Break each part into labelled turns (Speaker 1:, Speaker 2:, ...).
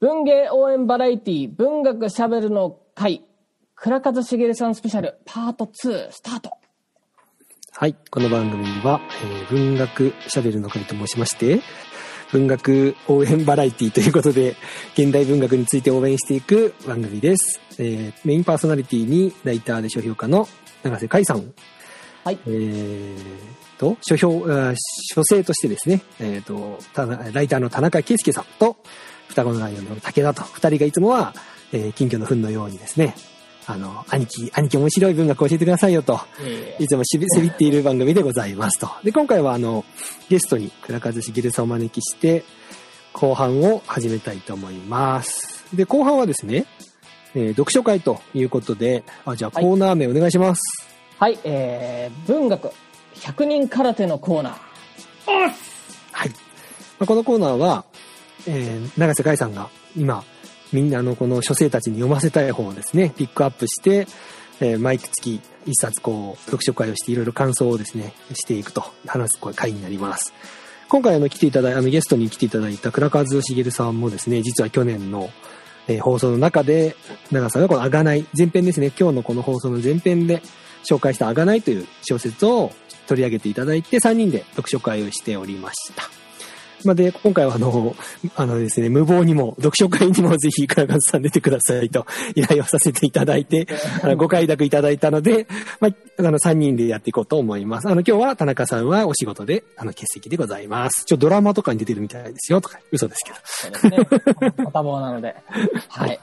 Speaker 1: 文芸応援バラエティ文学しゃべるの会、倉和茂さんスペシャルパート2スタート。
Speaker 2: はい。この番組は、えー文学しゃべるの会と申しまして、文学応援バラエティということで、現代文学について応援していく番組です。えーメインパーソナリティにライターで書評家の長瀬海さん。
Speaker 1: はい
Speaker 2: えーと、書評、書生としてですね、えーと、ライターの田中圭介さんと、双子のライオンの武田と、二人がいつもは、えー金魚の糞のようにですね、あの、兄貴、兄貴面白い文学教えてくださいよと、いつもしび せびっている番組でございますと。で、今回はあの、ゲストに倉和茂さんをお招きして、後半を始めたいと思います。で、後半はですね、えー読書会ということで、あ、じゃあ
Speaker 1: はい
Speaker 2: コーナー名お願いします。
Speaker 1: はい、えー、文学100人空手のコーナー。
Speaker 2: はい。まあ、このコーナーは、えー、長瀬海さんが今、みんなのこの書生たちに読ませたい本をですね、ピックアップして、えー、毎月一冊こう、読書会をしていろいろ感想をですね、していくと話すこう会になります。今回あの来ていただいあのゲストに来ていただいた倉和茂さんもですね、実は去年の、えー放送の中で、長さんがこのあがない、前編ですね、今日のこの放送の前編で紹介したあがないという小説を取り上げていただいて、3人で読書会をしておりました。まあ、で、今回はあの、あのですね、無謀にも、読書会にもぜひ、倉和さん出てくださいと依頼をさせていただいて、あのご快諾いただいたので、まあ、あの、3人でやっていこうと思います。あの、今日は田中さんはお仕事で、あの、欠席でございます。ちょ、ドラマとかに出てるみたいですよ、とか、嘘ですけど。
Speaker 1: そうですね。お多忙なので。はい。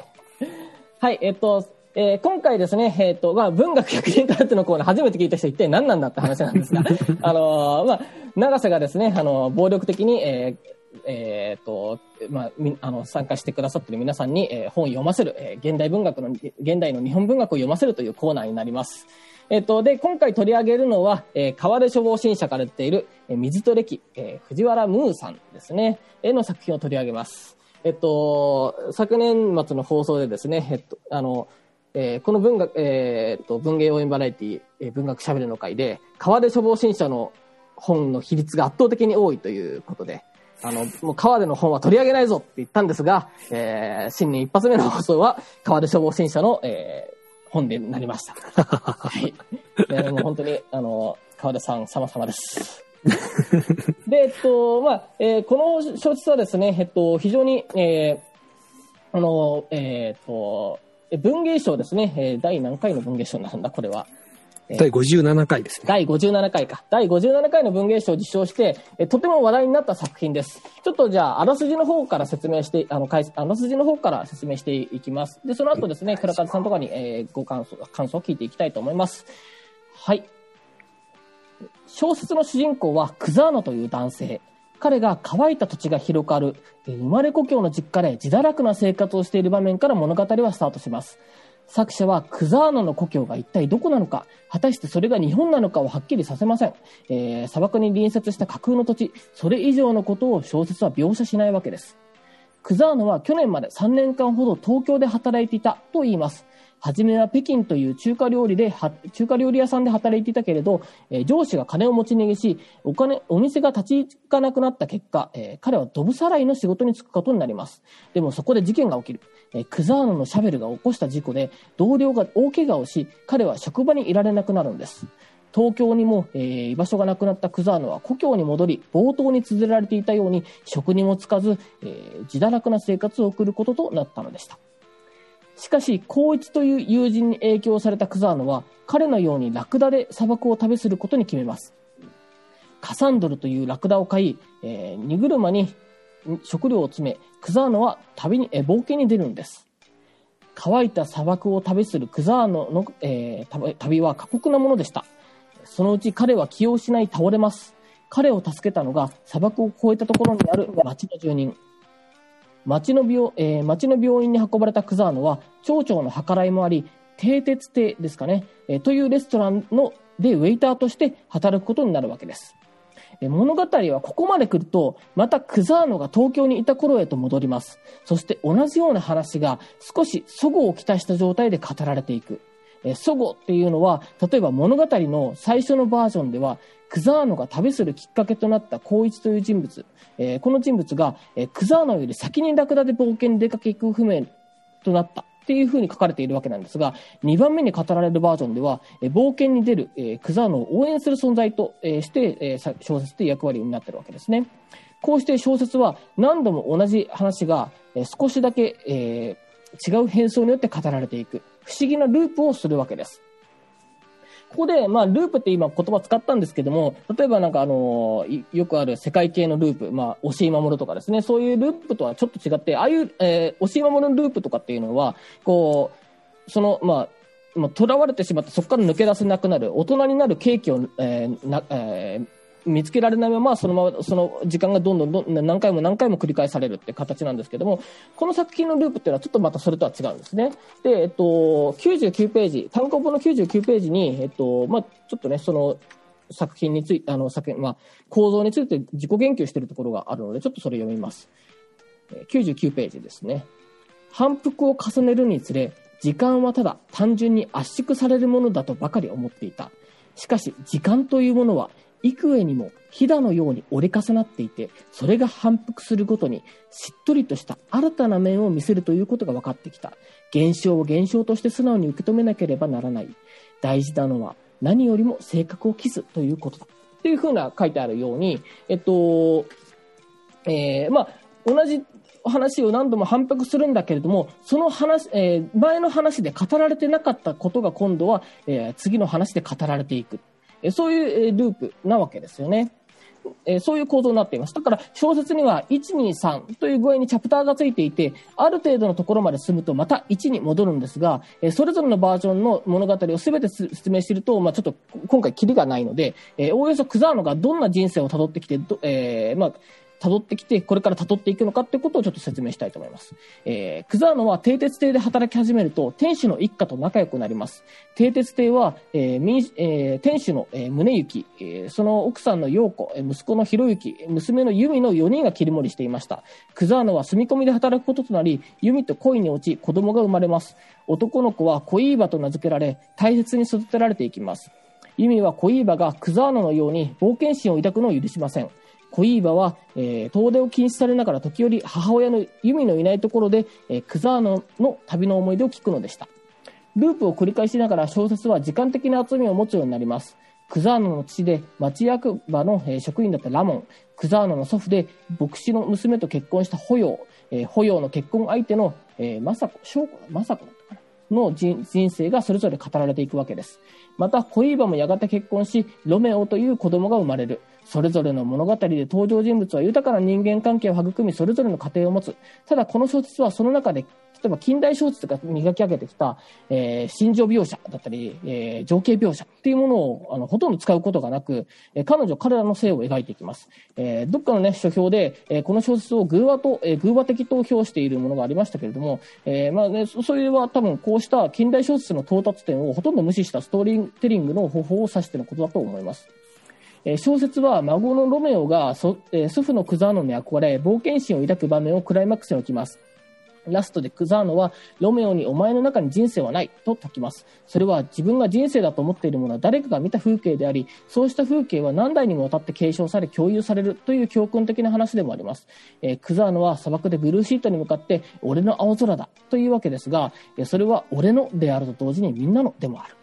Speaker 1: はい、えっと、えー今回ですね、えっと、まあ、文学100人空手のコーナー初めて聞いた人一体何なんだって話なんですが、あのーまあ、長瀬がですね、あの、暴力的に、えーえーっと、まあ、みあの、参加してくださっている皆さんに、えー本を読ませる、えー現代文学の、現代の日本文学を読ませるというコーナーになります。えっと、で、今回取り上げるのは、えー川出処方新社から出ている、えー水と歴、えー藤原ムーさんですね、絵の作品を取り上げます。えっと、昨年末の放送でですね、えっと、あの、えーこの文学、えーっと、文芸応援バラエティ、えー文学しゃべるの会で、川出処方新社の本の比率が圧倒的に多いということで、あの、もう川出の本は取り上げないぞって言ったんですが、えー新年一発目の放送は、川出処方新社の、えー本でなりました。はい。えーもう本当に、あの、川出さん様々です。で、えっと、まあ、えーこの小説はですね、えっと、非常に、えーあの、えーっと、え文芸賞ですね、えー第何回の文芸賞なんだ、これは。えー
Speaker 2: 第57回ですね。
Speaker 1: 第57回か。第57回の文芸賞を受賞して、えとても話題になった作品です。ちょっとじゃあ、あらすじの方から説明して、あの、あらすじの方から説明していきます。で、その後ですね、倉和さんとかに、えーご感想、感想を聞いていきたいと思います。はい。小説の主人公はクザーノという男性。彼が乾いた土地が広がる、え生まれ故郷の実家で自堕落な生活をしている場面から物語はスタートします。作者はクザーノの故郷が一体どこなのか、果たしてそれが日本なのかをはっきりさせません。えー砂漠に隣接した架空の土地、それ以上のことを小説は描写しないわけです。クザーノは去年まで3年間ほど東京で働いていたと言います。はじめは北京という中華料理で、中華料理屋さんで働いていたけれど、えー上司が金を持ち逃げし、お金、お店が立ち行かなくなった結果、えー彼はドブさらいの仕事に就くことになります。でもそこで事件が起きる。えークザーノのシャベルが起こした事故で、同僚が大怪我をし、彼は職場にいられなくなるんです。東京にも、えー居場所がなくなったクザーノは故郷に戻り、冒頭に綴られていたように、職にもつかず、えー自堕落な生活を送ることとなったのでした。しかし、光一という友人に影響されたクザーノは、彼のようにラクダで砂漠を旅することに決めます。カサンドルというラクダを買い、えー荷車に食料を詰め、クザーノは旅に、えー冒険に出るんです。乾いた砂漠を旅するクザーノの、えー旅旅は過酷なものでした。そのうち彼は気を失い倒れます。彼を助けたのが砂漠を越えたところにある町の住人。町の病,、えー町の病院に運ばれたクザーノは町長の計らいもあり、蹄鉄亭ですかね、えーというレストランのでウェイターとして働くことになるわけです。えー物語はここまで来ると、またクザーノが東京にいた頃へと戻ります。そして同じような話が少しそごをきたした状態で語られていく。えー、祖母っていうのは、例えば物語の最初のバージョンでは、クザーノが旅するきっかけとなった光一という人物、えー、この人物が、えー、クザーノより先にラクダで冒険に出かけ行く不明となったっていうふうに書かれているわけなんですが、2番目に語られるバージョンでは、えー、冒険に出る、えー、クザーノを応援する存在と、えー、して、えー、小説で役割を担っているわけですね。こうして小説は何度も同じ話が、えー、少しだけ、えー、違う変装によって語られていく。不思議なループをするわけです。ここで、まあ、ループって今言葉使ったんですけども、例えばなんかあの、よくある世界系のループ、まあ、押井守とかですね、そういうループとはちょっと違って、ああいう、えー、押井守のループとかっていうのは、こう、その、まあ、まあ、囚われてしまってそこから抜け出せなくなる、大人になる契機を、えーなえー、見つけられないまま、そのまま、その時間がどんどんどん何回も何回も繰り返されるって形なんですけども、この作品のループっていうのはちょっとまたそれとは違うんですね。で、えっと、99ページ、単行本の99ページに、えっと、まあ、ちょっとね、その、作品について、あの、作品、まあ、構造について自己言及しているところがあるので、ちょっとそれ読みます。99ページですね。反復を重ねるにつれ、時間はただ単純に圧縮されるものだとばかり思っていた。しかし、時間というものは幾重にもひだのように折り重なっていて、それが反復するごとに、しっとりとした新たな面を見せるということが分かってきた。現象を現象として素直に受け止めなければならない。大事なのは、何よりも性格を期すということだ。っていうふうな書いてあるように、えっと、えー、まあ、同じ話を何度も反復するんだけれども、その話、えー、前の話で語られてなかったことが今度は、えー、次の話で語られていく。えそういうループなわけですよね。えそういう構造になっています。だから小説には1、2、3という具合にチャプターがついていて、ある程度のところまで進むとまた1に戻るんですが、えそれぞれのバージョンの物語を全て説明すると、まあ、ちょっと今回キリがないので、えおおよそクザーノがどんな人生をたどってきて、えー、まあ、辿ってきて、これから辿っていくのかってことをちょっと説明したいと思います。えー、クザーノは蹄鉄邸で働き始めると、天使の一家と仲良くなります。蹄鉄邸は、えー民えー、天使の、えー、宗行、えー、その奥さんの陽子、息子の博之、娘の由美の4人が切り盛りしていました。クザーノは住み込みで働くこととなり、由美と恋に落ち、子供が生まれます。男の子は恋イーバと名付けられ、大切に育てられていきます。ユミは恋イーバがクザーノのように冒険心を抱くのを許しません。コイーバは、えー、遠出を禁止されながら時折母親の弓のいないところで、えー、クザーノの旅の思い出を聞くのでした。ループを繰り返しながら小説は時間的な厚みを持つようになります。クザーノの父で町役場の、え、職員だったラモン、クザーノの祖父で牧師の娘と結婚したホヨー、えー、ホヨーの結婚相手の、えー、マサコ、ショーコ、マサコの人生がそれぞれ語られていくわけです。また、コイーバもやがて結婚し、ロメオという子供が生まれる。それぞれの物語で登場人物は豊かな人間関係を育み、それぞれの家庭を持つ。ただ、この小説はその中で例えば近代小説が磨き上げてきた、えー、心情描写だったり、えー、情景描写っていうものをあのほとんど使うことがなく、えー、彼女、彼らの性を描いていきます。えー、どっかのね、書評で、えー、この小説を偶話と、えー、偶話的投票しているものがありましたけれども、えー、まあね、それは多分こうした近代小説の到達点をほとんど無視したストーリーテリングの方法を指してのことだと思います。え小説は孫のロメオが祖父のクザーノに憧れ、冒険心を抱く場面をクライマックスに置きます。ラストでクザーノは、ロメオにお前の中に人生はないと説きます。それは自分が人生だと思っているものは誰かが見た風景であり、そうした風景は何代にもわたって継承され共有されるという教訓的な話でもあります。えー、クザーノは砂漠でブルーシートに向かって、俺の青空だというわけですが、それは俺のであると同時にみんなのでもある。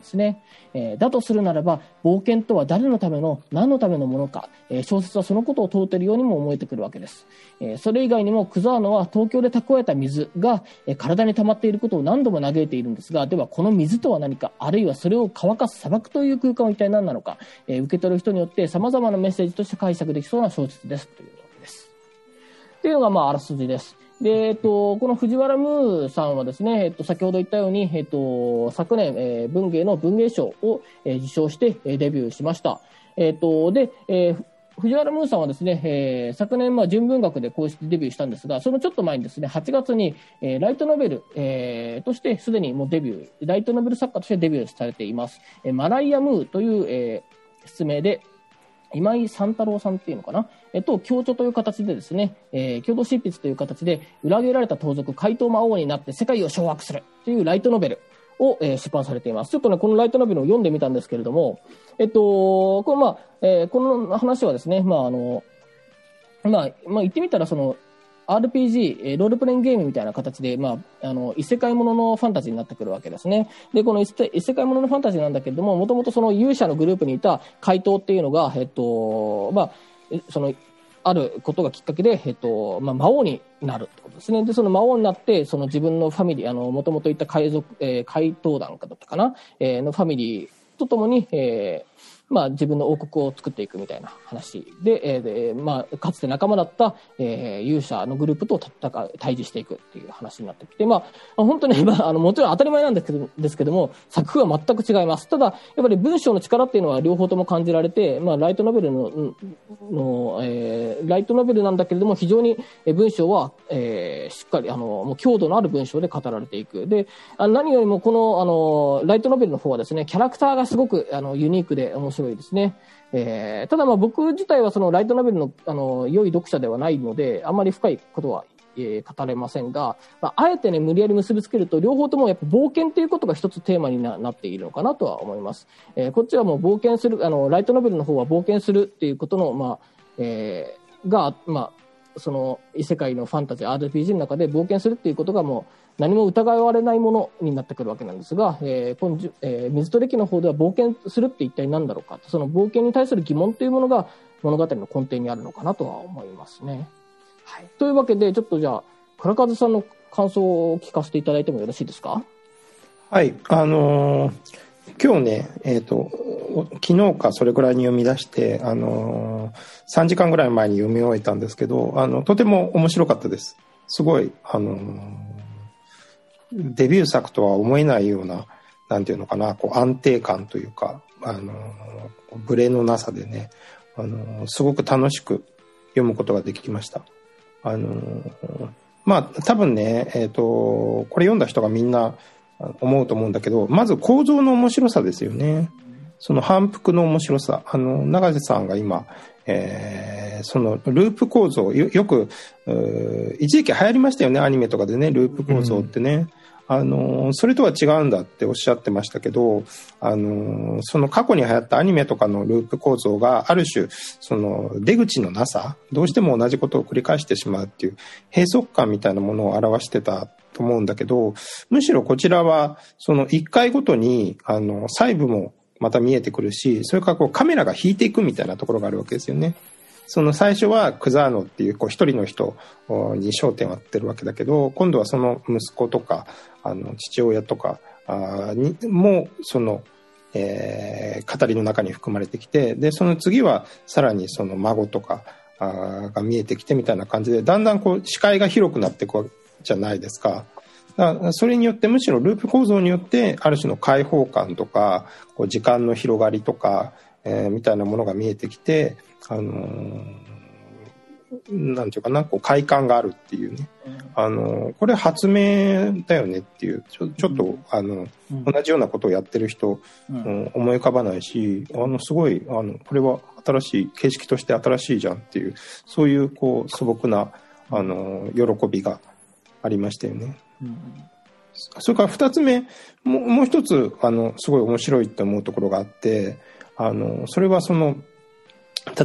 Speaker 1: ですね。えー、だとするならば、冒険とは誰のための、何のためのものか、えー、小説はそのことを問うているようにも思えてくるわけです。えー、それ以外にも、クザーノは東京で蓄えた水が、え体に溜まっていることを何度も嘆いているんですが、ではこの水とは何か、あるいはそれを乾かす砂漠という空間は一体何なのか、え受け取る人によって様々なメッセージとして解釈できそうな小説です。というわけです。というのが、まあ、あらすじです。で、えっと、この藤原ムーさんはですね、えっと、先ほど言ったように、えっと、昨年、えー、文芸の文芸賞を、えー、受賞して、えー、デビューしました。えっと、で、えー、藤原ムーさんはですね、えー、昨年、まあ、純文学でこうしてデビューしたんですが、そのちょっと前にですね、8月に、えー、ライトノベル、えー、としてすでにもうデビュー、ライトノベル作家としてデビューされています。えー、マライア・ムーという、えー、筆名で、今井三太郎さんっていうのかな、えっと、共著という形でですね、えー、共同執筆という形で、裏切られた盗賊、怪盗魔王になって世界を掌握するというライトノベルを、えー、出版されています。ちょっとね、このライトノベルを読んでみたんですけれども、えっと、この、まあ、えー、この話はですね、まあ、あの、まあ、まあ、言ってみたら、その、RPG、ロールプレインゲームみたいな形で、まあ、あの、異世界もののファンタジーになってくるわけですね。で、この異世界もののファンタジーなんだけれども、もともとその勇者のグループにいた怪盗っていうのが、えっと、まあ、その、あることがきっかけで、えっと、まあ、魔王になるってことですね。で、その魔王になって、その自分のファミリー、あの、もともといった海賊、えー、怪盗団かだったかな、えー、のファミリーとともに、えー、まあ、自分の王国を作っていくみたいな話で、えーでまあ、かつて仲間だった、えー、勇者のグループと戦対峙していくっていう話になってきて、まあ、本当に、まあ、あの、もちろん当たり前なんですけど、ですけども、作風は全く違います。ただ、やっぱり文章の力っていうのは両方とも感じられて、まあ、ライトノベルの、の、えー、ライトノベルなんだけれども、非常に文章は、えー、しっかり、あの、もう強度のある文章で語られていく。で、あ何よりもこの、あの、ライトノベルの方はですね、キャラクターがすごく、あの、ユニークで面白い白いですね。えー、ただまあ僕自体はそのライトノベルのあの良い読者ではないので、あまり深いことは、えー、語れませんが、まあ、あえてね、無理やり結びつけると、両方ともやっぱ冒険っていうことが一つテーマにななっているのかなとは思います。えー、こっちはもう冒険する、あの、ライトノベルの方は冒険するっていうことの、まあ、えー、が、まあ、その異世界のファンタジー、RPG の中で冒険するっていうことがもう、何も疑われないものになってくるわけなんですが、えーこのえー、水と歴の方では冒険するって一体何だろうかその冒険に対する疑問というものが物語の根底にあるのかなとは思いますね。はい、というわけでちょっとじゃあ倉和さんの感想を聞かせていただいてもよろしいですか？
Speaker 3: はいあのー、今日ね、えっ、ー、と昨日かそれぐらいに読み出して、あのー、3時間ぐらい前に読み終えたんですけどあのとても面白かったです。すごいあのデビュー作とは思えないような、なんていうのかな、こう安定感というか、あの、ブレのなさでね、あの、すごく楽しく読むことができました。あの、まあ、多分ね、えっ、ー、と、これ読んだ人がみんな思うと思うんだけど、まず構造の面白さですよね。その反復の面白さ。あの、永瀬さんが今、えー、そのループ構造よ、よく、一時期流行りましたよね、アニメとかでね、ループ構造ってね。うん、あの、それとは違うんだっておっしゃってましたけど、あの、その過去に流行ったアニメとかのループ構造がある種、その出口のなさ、どうしても同じことを繰り返してしまうっていう閉塞感みたいなものを表してたと思うんだけど、むしろこちらは、その一回ごとに、あの、細部もまた見えてくるし、それからこうカメラが引いていくみたいなところがあるわけですよね。その最初はクザーノっていうこう一人の人に焦点を当てるわけだけど、今度はその息子とか、あの父親とかあにもその、えー、語りの中に含まれてきて、で、その次はさらにその孫とかあが見えてきてみたいな感じで、だんだんこう視界が広くなっていくじゃないですか。だそれによってむしろループ構造によってある種の開放感とかこう時間の広がりとか、えー、みたいなものが見えてきて、あのー、なんていうかなこう快感があるっていうね、うん、あのー、これ発明だよねっていう。ちょちょっと、うん、あの、うん、同じようなことをやってる人、うん、思い浮かばないしあのすごいあのこれは新しい形式として新しいじゃんっていうそういうこう素朴なあの喜びがありましたよね。それから二つ目、もうもう一つ、あの、すごい面白いって思うところがあって、あの、それはその、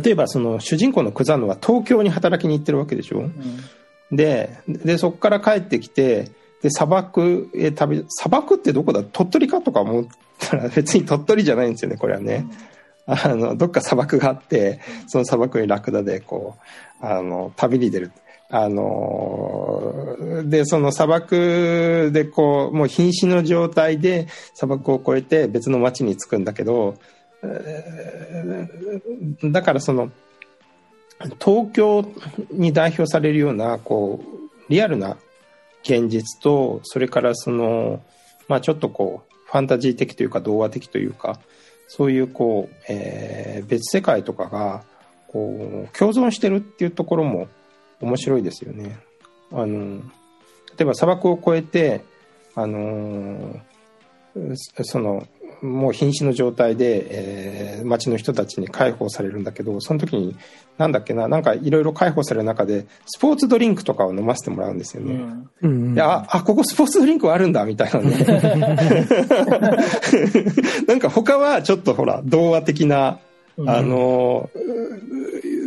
Speaker 3: 例えばその主人公のクザノは東京に働きに行ってるわけでしょ、うん、で、で、そこから帰ってきて、で、砂漠へ旅、砂漠ってどこだ？鳥取かとか思ったら別に鳥取じゃないんですよね、これはね。うん、あの、どっか砂漠があって、その砂漠にラクダでこう、あの、旅に出る。あので、その砂漠でこう、もう瀕死の状態で砂漠を越えて別の町に着くんだけど、だからその、東京に代表されるような、こう、リアルな現実と、それからその、まあちょっとこう、ファンタジー的というか童話的というか、そういうこう、えー、別世界とかが、こう、共存してるっていうところも、面白いですよね。あの、例えば砂漠を越えて、あの、その、もう瀕死の状態で、えー、町の人たちに解放されるんだけど、その時に、なんだっけな、なんかいろいろ解放される中で、スポーツドリンクとかを飲ませてもらうんですよね。
Speaker 1: うん
Speaker 2: うん
Speaker 3: いや、あ、ここスポーツドリンクあるんだ、みたいなね。なんか他はちょっとほら、童話的な、
Speaker 1: うん
Speaker 3: あの、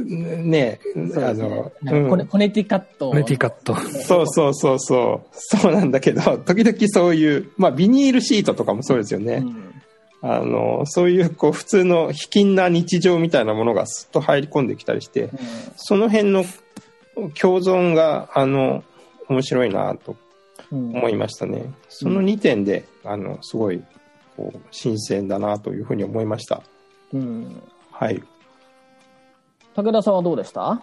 Speaker 3: ね、あの、うん
Speaker 1: コネコネティカット。
Speaker 2: コネティカット。
Speaker 3: そうそうそうそう。そうなんだけど、時々そういう、まあビニールシートとかもそうですよね。
Speaker 1: うん
Speaker 3: あの、そういうこう普通の卑近な日常みたいなものがすっと入り込んできたりして、その辺の共存が、あの、面白いなと
Speaker 1: うん
Speaker 3: 思いましたね。その2点で、あの、すごい、こう、新鮮だなというふうに思いました。
Speaker 1: うん
Speaker 3: はい。
Speaker 1: 武田さんはどうでした？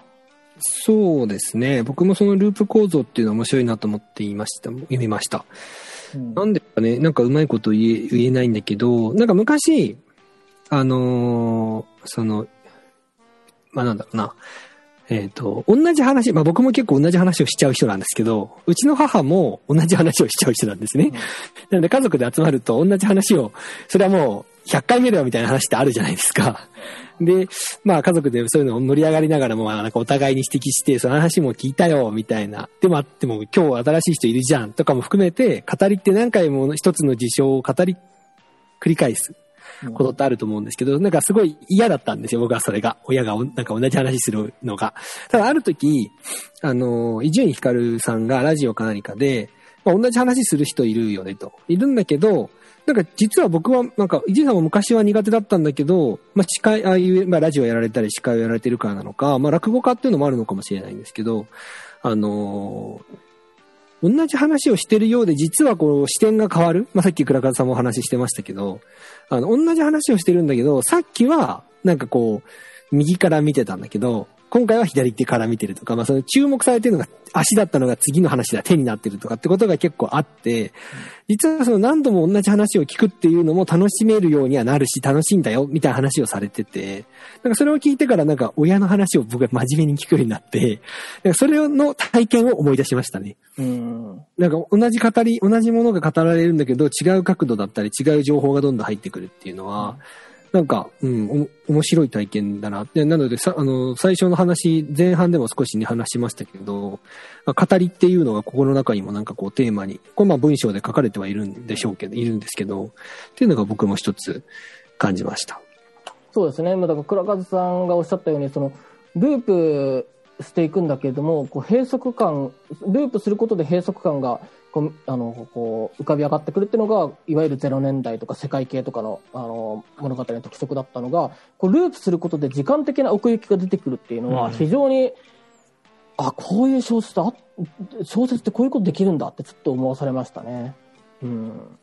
Speaker 2: そうですね。僕もそのループ構造っていうのは面白いなと思って言いました、読みました。
Speaker 1: うん
Speaker 2: なんでかね、なんかうまいこと言え言えないんだけど、なんか昔、あのーその、まあなんだろうな。えっ、と、同じ話、まあ僕も結構同じ話をしちゃう人なんですけど、うちの母も同じ話をしちゃう人なんですね。なので家族で集まると同じ話を、それはもう100回目だよみたいな話ってあるじゃないですか。で、まあ家族でそういうのを盛り上がりながらも、まあなんかお互いに指摘して、その話も聞いたよ、みたいな。でもあっても今日新しい人いるじゃん、とかも含めて、語りって何回も一つの事象を語り、繰り返すことってあると思うんですけど、なんかすごい嫌だったんですよ、僕はそれが。親がおなんか同じ話するのが。ただある時、あの、伊集院光さんがラジオか何かで、まあ、同じ話する人いるよねと。いるんだけど、なんか実は僕は、なんか、伊集院さんも昔は苦手だったんだけど、まあ、司会、ああいう、まあ、ラジオやられたり司会をやられてるからなのか、まあ、落語家っていうのもあるのかもしれないんですけど、あのー同じ話をしてるようで、実はこう視点が変わる。まあ、さっき倉和さんもお話ししてましたけど、あの、同じ話をしてるんだけど、さっきは、なんかこう、右から見てたんだけど、今回は左手から見てるとか、まあ、その注目されてるのが足だったのが次の話だ、手になってるとかってことが結構あって、実はその何度も同じ話を聞くっていうのも楽しめるようにはなるし、楽しいんだよ、みたいな話をされてて、なんかそれを聞いてからなんか親の話を僕が真面目に聞くようになって、なんかそれの体験を思い出しましたね。
Speaker 1: うん。
Speaker 2: なんか同じ語り、同じものが語られるんだけど、違う角度だったり、違う情報がどんどん入ってくるっていうのは、なんか、うん、お面白い体験だな。でなのでさ、あの、最初の話、前半でも少しね、話しましたけど、まあ語りっていうのがここの中にもなんかこうテーマに、これまあ文章で書かれてはいるんでしょうけど、いるんですけど、っていうのが僕も一つ感じました。
Speaker 1: そうですね。まあだから、倉和さんがおっしゃったように、その、ループしていくんだけれども、こう、閉塞感、ループすることで閉塞感が、こう、あの、こう、浮かび上がってくるっていうのが、いわゆる0年代とか世界系とかの、あの、物語の特色だったのが、こう、ループすることで時間的な奥行きが出てくるっていうのは、
Speaker 2: うん
Speaker 1: 非常に、あ、こういう小説だ、小説ってこういうことできるんだってちょっと思わされましたね。うん。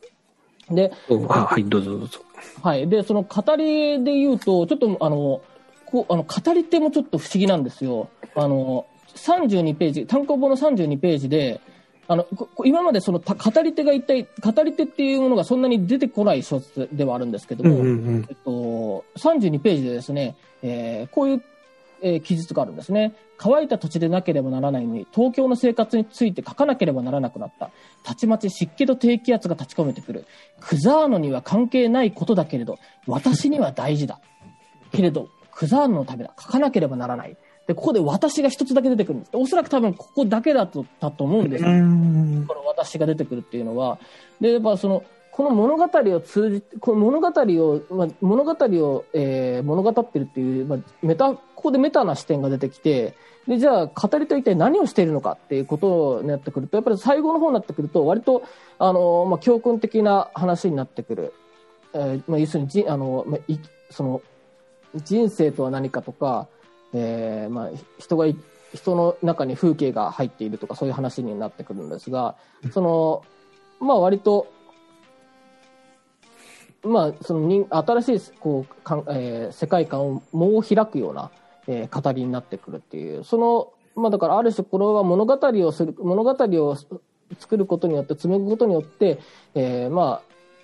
Speaker 1: で、
Speaker 2: あはい、どうぞどうぞ。
Speaker 1: はい。で、その語りで言うと、ちょっとあの、こう、あの、語り手もちょっと不思議なんですよ。あの、32ページ、単行本の32ページで、あの、今までそのた語り手が一体、語り手っていうものがそんなに出てこない小説ではあるんですけども、
Speaker 2: うんうんうん
Speaker 1: えっと、32ページでですね、えーこういう、えー記述があるんですね。乾いた土地でなければならないのに、東京の生活について書かなければならなくなった。たちまち湿気と低気圧が立ち込めてくる。クザーノには関係ないことだけれど、私には大事だ。けれど、クザーノのためだ。書かなければならない。で、ここで私が一つだけ出てくるんです。おそらく多分ここだけだと、だと思うんです。この私が出てくるっていうのは、で、やっぱその、この物語を通じて、この物語を、まあ、物語を、えー物語ってるっていう、まあ、メタ、ここでメタな視点が出てきて、で、じゃあ、語りと一体何をしているのかっていうことになってくると、やっぱり最後の方になってくると、割と、あの、まあ、教訓的な話になってくる。えーまあ、要するに、じあの、まあ、いその、人生とは何かとか、えーまあ、人が、人の中に風景が入っているとか、そういう話になってくるんですが、その、まあ割と、まあ、その新しいこうかん、えー世界観をもう開くような、えー語りになってくるっていう、その、まあだからある種これは物語をする、物語を作ることによって、紡ぐことによって、えーま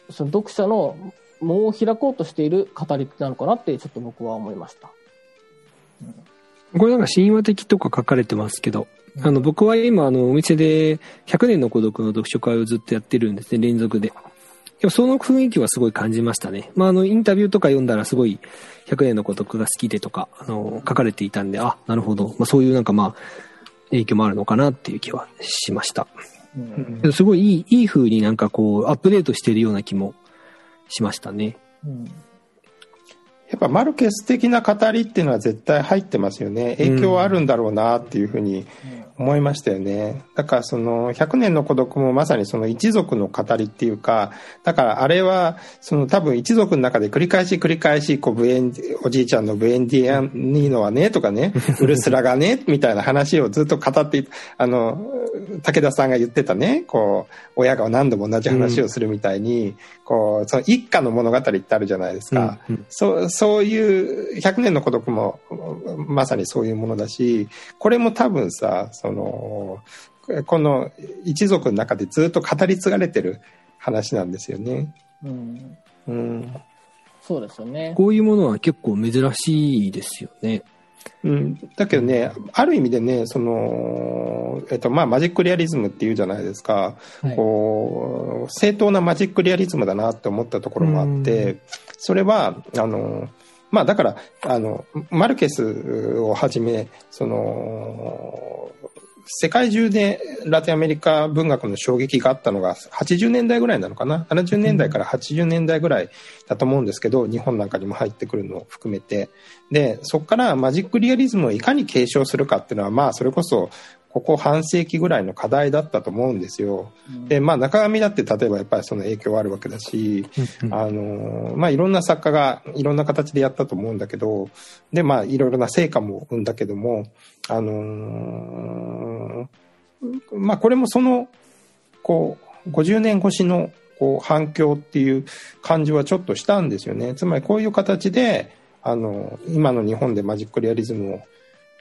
Speaker 1: あ、その読者の門を開こうとしている語りなのかなって、ちょっと僕は思いました。
Speaker 2: これなんか神話的とか書かれてますけど、あの、僕は今、あの、お店で100年の孤独の読書会をずっとやってるんですね、連続で。ぱその雰囲気はすごい感じましたね。まあ、あの、インタビューとか読んだらすごい、100年の孤独が好きでとか、あの、書かれていたんで、あ、なるほど。まあ、そういうなんかまあ、影響もあるのかなっていう気はしました。
Speaker 1: うん
Speaker 2: すごいいい、いい風になんかこう、アップデートしてるような気もしましたね。
Speaker 1: うん
Speaker 3: やっぱマルケス的な語りっていうのは絶対入ってますよね。影響はあるんだろうなっていうふうに思いましたよね。だからその100年の孤独もまさにその一族の語りっていうか、だからあれはその多分一族の中で繰り返し繰り返しこうブエン、おじいちゃんのブエンディアニーノはねとかね、ウルスラがね、みたいな話をずっと語っていあの、武田さんが言ってたね、こう、親が何度も同じ話をするみたいに、こう、その一家の物語ってあるじゃないですか。
Speaker 2: うんうん
Speaker 3: そう、そういう、100年の孤独も、まさにそういうものだし、これも多分さ、その、この一族の中でずっと語り継がれてる話なんですよね。
Speaker 1: うん
Speaker 3: うん。
Speaker 1: そうですよね。
Speaker 2: こういうものは結構珍しいですよね。
Speaker 3: うん、だけどね、ある意味でね、その、えっと、まあ、マジックリアリズムっていうじゃないですか。
Speaker 1: はい
Speaker 3: こう、正当なマジックリアリズムだなって思ったところもあって、それは、あの、まあだから、あの、マルケスをはじめ、その、世界中でラテンアメリカ文学の衝撃があったのが80年代ぐらいなのかな ?70 年代から80年代ぐらいだと思うんですけど、日本なんかにも入ってくるのを含めて。で、そこからマジックリアリズムをいかに継承するかっていうのは、まあそれこそここ半世紀ぐらいの課題だったと思うんですよ。で、まあ中上だって例えばやっぱりその影響はあるわけだし、
Speaker 2: うん
Speaker 3: あの、まあいろんな作家がいろんな形でやったと思うんだけど、で、まあいろいろな成果も生んだけども、あのまあこれもその、こう、50年越しのこう反響っていう感じはちょっとしたんですよね。つまりこういう形で、あの、今の日本でマジックリアリズムを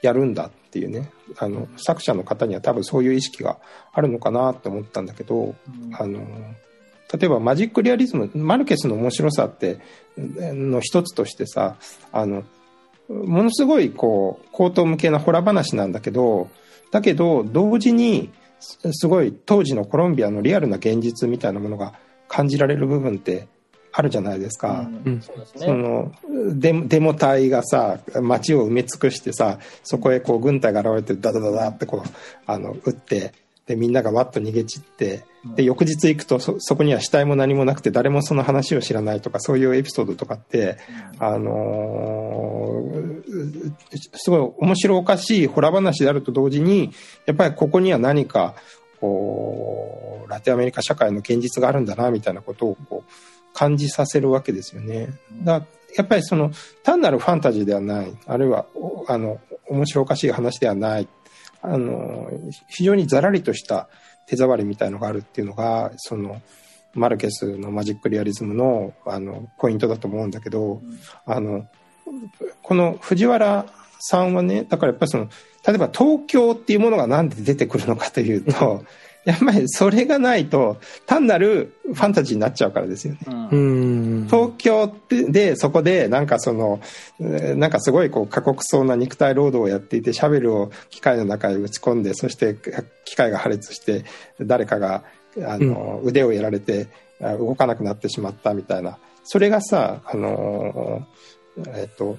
Speaker 3: やるんだっていうね、あの、作者の方には多分そういう意識があるのかなって思ったんだけど、あの、例えばマジックリアリズム、マルケスの面白さって、の一つとしてさ、あの、ものすごいこう、口頭向けなホラ話なんだけど、だけど、同時に、すすごい当時のコロンビアのリアルな現実みたいなものが感じられる部分ってあるじゃないですか。
Speaker 1: うんそ。
Speaker 3: のデモデモ隊がさ街を埋め尽くしてさそこへこう軍隊が現れてダダダダってこうあの撃ってでみんながわっと逃げ散ってで翌日行くとそそこには死体も何もなくて誰もその話を知らないとかそういうエピソードとかって、あのーすごい面白おかしいホラ話であると同時にやっぱりここには何かこうラテンアメリカ社会の現実があるんだなみたいなことをこう感じさせるわけですよね。だやっぱりその単なるファンタジーではない、あるいはおあの面白おかしい話ではない、あの非常にざらりとした手触りみたいのがあるっていうのが、そのマルケスのマジックリアリズムのあのポイントだと思うんだけど、あのこの藤原さんはね、だからやっぱりその、例えば東京っていうものがなんで出てくるのかというと、やっぱりそれがないと単なるファンタジーになっちゃうからですよね。東京ってでそこでなんかそのえーなんかすごいこう過酷そうな肉体労働をやっていてシャベルを機械の中へ打ち込んでそして機械が破裂して誰かがあの、腕をやられてあ動かなくなってしまったみたいな。それがさあのーえっと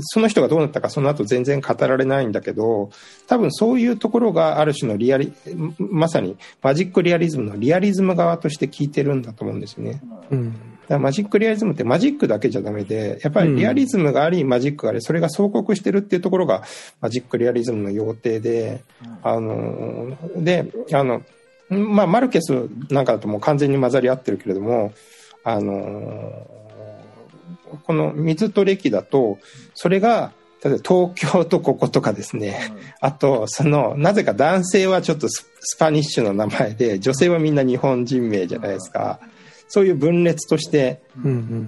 Speaker 3: その人がどうなったかその後全然語られないんだけど多分そういうところがある種のリアリまさにマジックリアリズムのリアリズム側として聞いてるんだと思うんですよね。
Speaker 2: うん。
Speaker 3: だからマジックリアリズムってマジックだけじゃダメで、やっぱりリアリズムがあり、マジックがあり、それが相克してるっていうところがマジックリアリズムの要諦で、あの、で、あの、まあ、マルケスなんかだともう完全に混ざり合ってるけれども、あの、この水と歴だと、それが、例えば東京とこことかですね、あと、その、なぜか男性はちょっとススパニッシュの名前で、女性はみんな日本人名じゃないですか。そういう分裂として。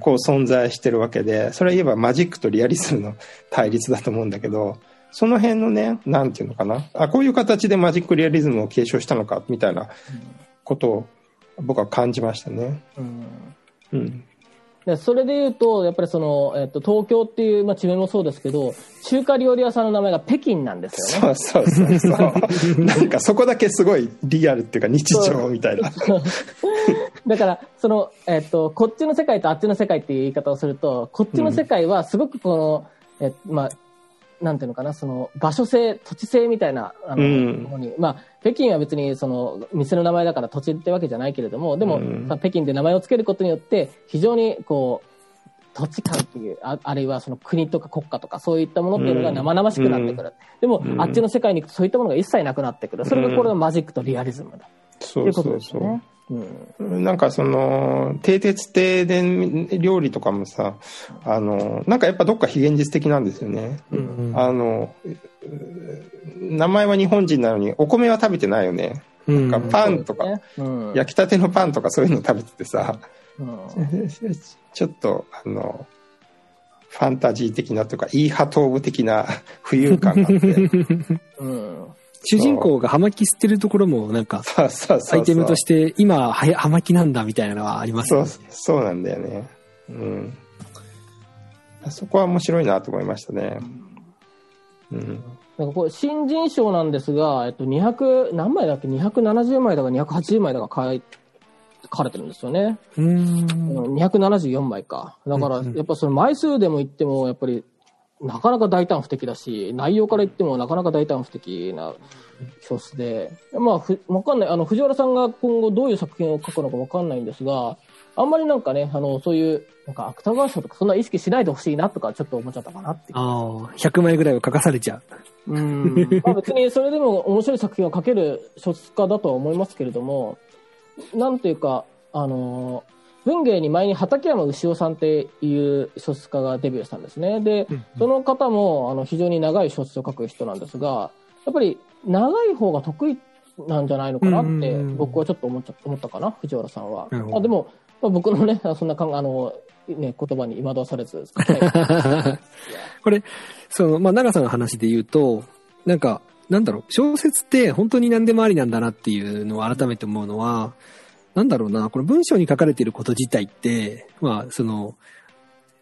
Speaker 3: こう存在してるわけで、それは言えばマジックとリアリズムの対立だと思うんだけど、その辺のね、なんていうのかな。あ、こういう形でマジックリアリズムを継承したのか、みたいなことを僕は感じましたね。
Speaker 1: うん
Speaker 3: うん。
Speaker 1: でそれで言うと、やっぱりその、えっと、東京っていう、まあ、地名もそうですけど、中華料理屋さんの名前が北京なんですよね。
Speaker 3: そうそうそうそう。なんかそこだけすごいリアルっていうか日常みたいな。
Speaker 1: だから、その、えっと、こっちの世界とあっちの世界っていう言い方をすると、こっちの世界はすごくこの、え、まあ、なんていうのかな、その、場所性、土地性みたいな、あの、
Speaker 3: うん
Speaker 1: ものに、まあ、北京は別にその、店の名前だから土地ってわけじゃないけれども、でも、
Speaker 3: うん
Speaker 1: まあ北京で名前を付けることによって、非常にこう、土地感っていう、ああるいはその国とか国家とかそういったものっていうのが生々しくなってくる。でも、
Speaker 3: うん
Speaker 1: あっちの世界に行くとそういったものが一切なくなってくる。それがこれがマジックとリアリズムだ。
Speaker 3: そ
Speaker 1: といううこと
Speaker 3: そうそう
Speaker 1: ですよね。。うん。
Speaker 3: なんかその、蹄鉄亭で料理とかもさ、あの、なんかやっぱどっか非現実的なんですよね。
Speaker 2: うん
Speaker 3: あの、う名前は日本人なのに、お米は食べてないよね。
Speaker 2: うん
Speaker 3: なんかパンとか、
Speaker 1: ねうん。
Speaker 3: 焼きたてのパンとかそういうの食べててさ、
Speaker 1: うん
Speaker 3: ちょっと、あの、ファンタジー的なというか、イーハトーブ的な 浮遊感があって。
Speaker 1: うん。
Speaker 2: 主人公が葉巻吸ってるところもなんか。アイテムとして、今、はや葉巻なんだみたいなのはあります
Speaker 3: そう
Speaker 2: よね。、
Speaker 3: そうなんだよね。うん。そこは面白いなと思いましたね。うん。
Speaker 1: なんかこれ、新人賞なんですが、えっと、200、何枚だっけ ?270 枚だか280枚だか書い書かれてるんですよね。
Speaker 2: うーん。
Speaker 1: うん274枚か。だから、やっぱその枚数でも言っても、やっぱり、なかなか大胆不敵だし、内容から言ってもなかなか大胆不敵な小説で、まあ、ふわかんない、あの、藤原さんが今後どういう作品を書くのかわかんないんですが、あんまりなんかね、あの、そういう、なんか芥川賞とかそんな意識しないでほしいなとかちょっと思っちゃったかなって。
Speaker 2: ああ、100枚ぐらいは書かされちゃう。
Speaker 1: うん。まあ別にそれでも面白い作品を書ける小説家だとは思いますけれども、なんていうか、あの、文芸に前に畠山牛尾さんっていう小説家がデビューしたんですね。で、その方もあの非常に長い小説を書く人なんですが、やっぱり長い方が得意なんじゃないのかなって
Speaker 2: うん
Speaker 1: 僕はちょっと思っちゃ思ったかな、藤原さんは。あでも、まあ、僕のね、そんなかんあの、ね、言葉に惑わされず、
Speaker 2: これ、その、まあ、長さの話で言うと、なんか、なんだろう、小説って本当に何でもありなんだなっていうのを改めて思うのは、なんだろうな、この文章に書かれていること自体って、まあ、その、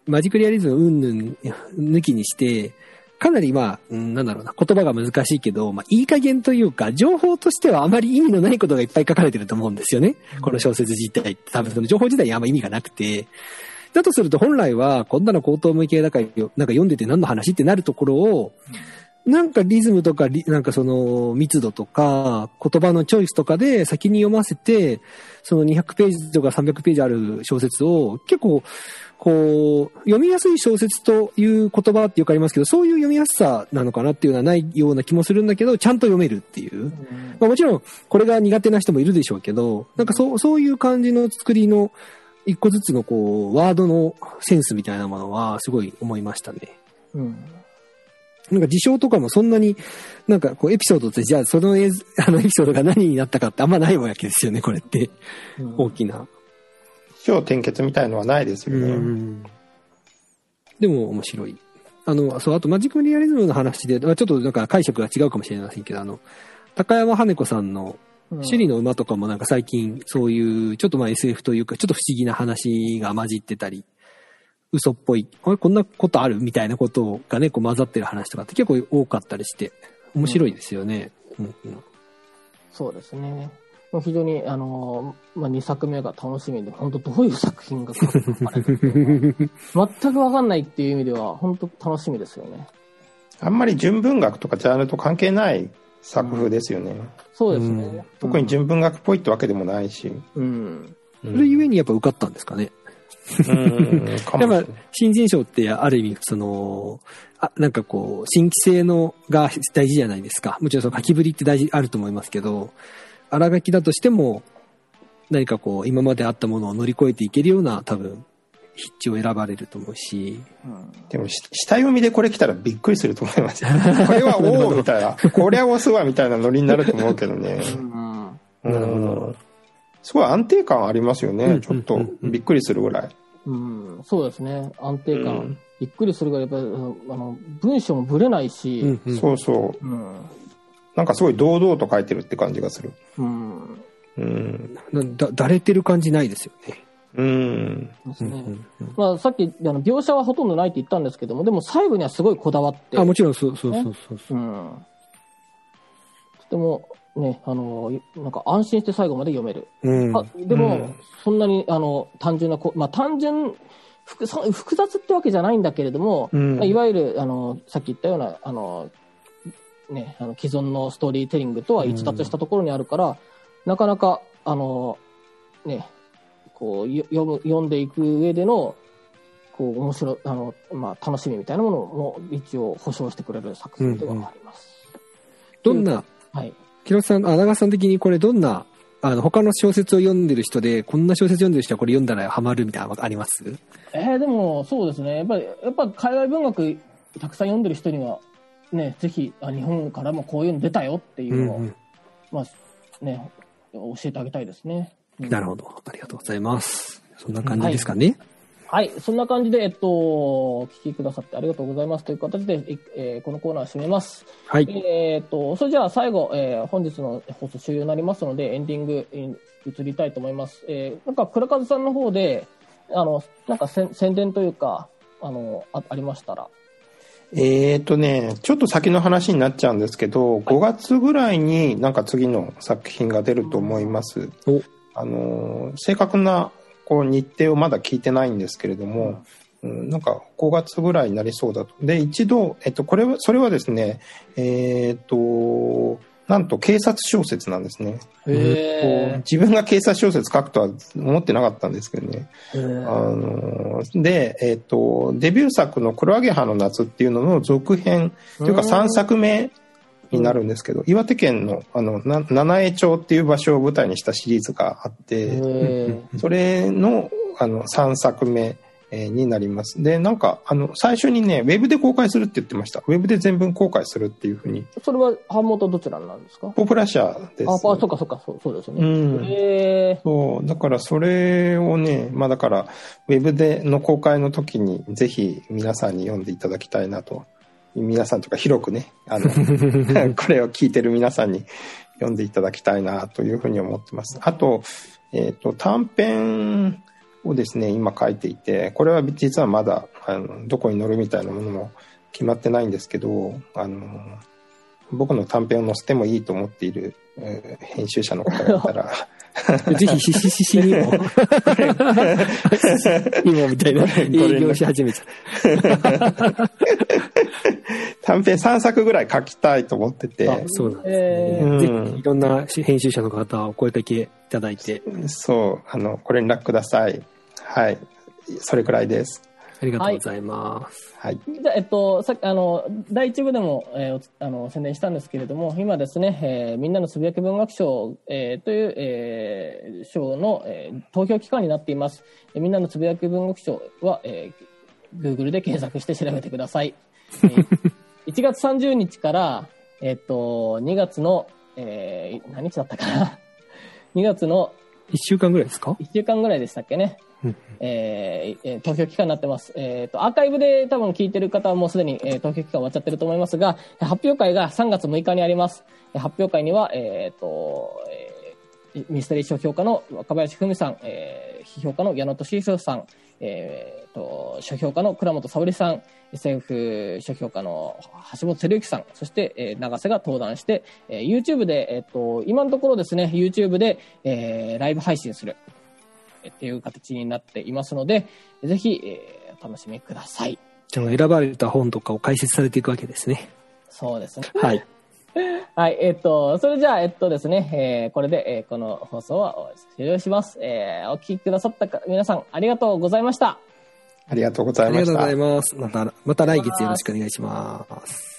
Speaker 2: マジックリアリズム云々抜きにして、かなりまあ、うんなんだろうな、言葉が難しいけど、まあ、いい加減というか、情報としてはあまり意味のないことがいっぱい書かれてると思うんですよね。この小説自体って。多分その情報自体にあんま意味がなくて、だとすると本来は、こんなの高等無形だから、なんか読んでて何の話ってなるところを、なんかリズムとかリ、なんかその密度とか、言葉のチョイスとかで先に読ませて、その200ページとか300ページある小説を結構、こう、読みやすい小説という言葉ってよくありますけど、そういう読みやすさなのかなっていうのはないような気もするんだけど、ちゃんと読めるっていう。まあもちろん、これが苦手な人もいるでしょうけど、なんかそう、そういう感じの作りの、一個ずつのこう、ワードのセンスみたいなものは、すごい思いましたね。
Speaker 1: うん。
Speaker 2: なんか事象とかもそんなに、なんかこうエピソードって、じゃあその映像あのエピソードが何になったかってあんまないわけですよね、これって。
Speaker 1: うん
Speaker 2: 大きな。
Speaker 3: 超転結みたいのはないですよね。
Speaker 2: でも面白い。あの、そう、あとマジックリアリズムの話で、まあちょっとなんか解釈が違うかもしれませんけど、あの、高山羽子さんの
Speaker 1: うん
Speaker 2: 首里の馬とかもなんか最近そういうちょっとまあ SF というかちょっと不思議な話が混じってたり、嘘っぽい、あれこんなことあるみたいなことがね、こう混ざってる話とかって結構多かったりして、面白いですよね。うんうん
Speaker 1: そうですね。もう非常に、あの、まあ、2作目が楽しみで、本当どういう作品が来るのかねっていうのは全くわかんないっていう意味では、本当楽しみですよね。
Speaker 3: あんまり純文学とかジャンルと関係ない作風ですよね。
Speaker 1: そうです
Speaker 2: うん
Speaker 1: ね。
Speaker 3: 特に純文学っぽいってわけでもないし。
Speaker 1: うん。
Speaker 2: それゆえにやっぱ受かったんですかね。やっぱ新人賞ってある意味そのあなんかこう新規性のが大事じゃないですかもちろんその書きぶりって大事あると思いますけど荒書きだとしても何かこう今まであったものを乗り越えていけるような多分筆致を選ばれると思うし
Speaker 1: うん
Speaker 3: でもし下読みでこれ来たらびっくりすると思いますよ。これはおおみたいな。こりゃ押すわみたいなノリになると思うけどね。
Speaker 1: うん
Speaker 2: なるほど
Speaker 3: うんすごい安定感ありますよね。
Speaker 2: うん
Speaker 3: ちょっとびっくりするぐらい。
Speaker 1: うん、そうですね。安定感。
Speaker 3: うん
Speaker 1: びっくりするぐらい、やっぱり、あの、文章もぶれないし、
Speaker 2: うんうん
Speaker 3: そうそう。
Speaker 1: うん。
Speaker 3: なんかすごい堂々と書いてるって感じがする。
Speaker 1: うん。
Speaker 3: うん。
Speaker 2: なだだれてる感じないですよね
Speaker 3: うん。
Speaker 1: ですね。まあ、さっき、あの、描写はほとんどないって言ったんですけども、でも細部にはすごいこだわって、
Speaker 2: あ、もちろんそうそうそうそうそうう。
Speaker 1: ん。とても、ね、あの、なんか安心して最後まで読める。
Speaker 2: うん。
Speaker 1: あでも、
Speaker 3: うん
Speaker 1: そんなに、あの、単純なこ、まあ、単純、複そ複雑ってわけじゃないんだけれども、
Speaker 3: うん
Speaker 1: まあいわゆる、あの、さっき言ったような、あの、ね、あの既存のストーリーテリングとは逸脱したところにあるから、なかなか、あの、ね、こう、よ読む、読んでいく上での、こう、面白い、あの、まあ、楽しみみたいなものも一応保証してくれる作品ではあります。
Speaker 2: どんな、
Speaker 1: はい。
Speaker 2: 木下さん、あ、長さん的にこれどんな、あの、他の小説を読んでる人で、こんな小説読んでる人はこれ読んだらハマるみたいなのあります？
Speaker 1: えー、でも、そうですね。やっぱり、やっぱ海外文学たくさん読んでる人には、ね、ぜひ、あ日本からもこういうの出たよっていうのを、
Speaker 2: うん
Speaker 1: まあ、ね、教えてあげたいですね。うん
Speaker 2: なるほど。ありがとうございます。そんな感じですかね。
Speaker 1: はい、そんな感じで、えっと、お聞きくださってありがとうございますという形で、ええーこのコーナー締めます。
Speaker 2: はい。
Speaker 1: えーっと、それじゃあ最後、えー本日の放送終了になりますので、エンディングに移りたいと思います。えーなんか、倉和さんの方で、あの、なんか宣伝というか、あの、あありましたら。
Speaker 3: えーとね、ちょっと先の話になっちゃうんですけど、5月ぐらいになんか次の作品が出ると思います。
Speaker 2: お
Speaker 3: あのー、正確なこう日程をまだ聞いてないんですけれども、うん、なんか5月ぐらいになりそうだと。で、一度、えっと、これは、それはですね、えーと、なんと警察小説なんですね。自分が警察小説書くとは思ってなかったんですけどね。
Speaker 1: ー
Speaker 3: あので、えっ、と、デビュー作の黒アゲハの夏っていうのの続編というか
Speaker 1: うん
Speaker 3: 3作目になるんですけど、岩手県のあのな七重町っていう場所を舞台にしたシリーズがあって、
Speaker 1: へ
Speaker 3: それのあの3作目えーになります。で、なんか、あの、最初にね、ウェブで公開するって言ってました。ウェブで全文公開するっていうふうに。
Speaker 1: ーそれは版元どちらなんですか？
Speaker 3: ポプラ社です。
Speaker 1: あ、あ、そっかそっか、そうそうですよ
Speaker 3: う
Speaker 1: ね。
Speaker 3: ん。
Speaker 1: へ
Speaker 3: そう、だからそれをね、まあだから、ウェブでの公開の時にぜひ皆さんに読んでいただきたいなと。皆さんとか広くね、あの、これを聞いてる皆さんに読んでいただきたいなというふうに思ってます。あと、えっ、と、短編をですね、今書いていて、これは実はまだ、あの、どこに載るみたいなものも決まってないんですけど、あの、僕の短編を載せてもいいと思っている、えー編集者の方がいたら、
Speaker 2: ぜひ、ひしひしにも。今みたいな営業し始めちゃ
Speaker 3: 短編3作ぐらい書きたいと思ってて。
Speaker 2: あ、そうなんです
Speaker 1: え
Speaker 2: ね。
Speaker 3: ー
Speaker 2: ぜひ、いろんな編集者の方、お声かけいただいて、
Speaker 3: そう、あの、ご連絡ください。はい。それくらいです。
Speaker 2: ありがとうございます。
Speaker 3: はい。
Speaker 1: じゃあ、えっと、さっき、あの、第一部でも、えーあの、宣伝したんですけれども、今ですね、えーみんなのつぶやき文学賞、えーという、えー賞の、えー投票期間になっています。えーみんなのつぶやき文学賞は、えー Google で検索して調べてください。えー 1月30日から、えっと、2月の、えー何日だったかな ?2 月の
Speaker 2: 一週間ぐらいですか
Speaker 1: ？1週間ぐらいでしたっけね。
Speaker 2: うん
Speaker 1: えーえー投票期間になってます。えっ、と、アーカイブで多分聞いてる方はもうすでに、えー投票期間終わっちゃってると思いますが、発表会が3月6日にあります。えー発表会には、えっ、と、えーミステリー書評家の若林文さん、えー批評家の矢野俊弘さん、えーと、書評家の倉本沙織さん、SF 書評家の橋本照之さん、そして、えー長瀬が登壇して、えー YouTube で、えっ、と、今のところですね、YouTube で、えーライブ配信する。っていう形になっていますので、ぜひ、えーお楽しみください。
Speaker 2: じゃあ、選ばれた本とかを解説されていくわけですね。
Speaker 1: そうですね。
Speaker 2: はい。
Speaker 1: はい、えっと、それじゃあ、えっとですね、えーこれで、えーこの放送は終了します。えーお聞きくださったか皆さん、ありがとうございました。
Speaker 3: ありがとうございました
Speaker 2: ありがとうござい。ます。また、また来月よろしくお願いします。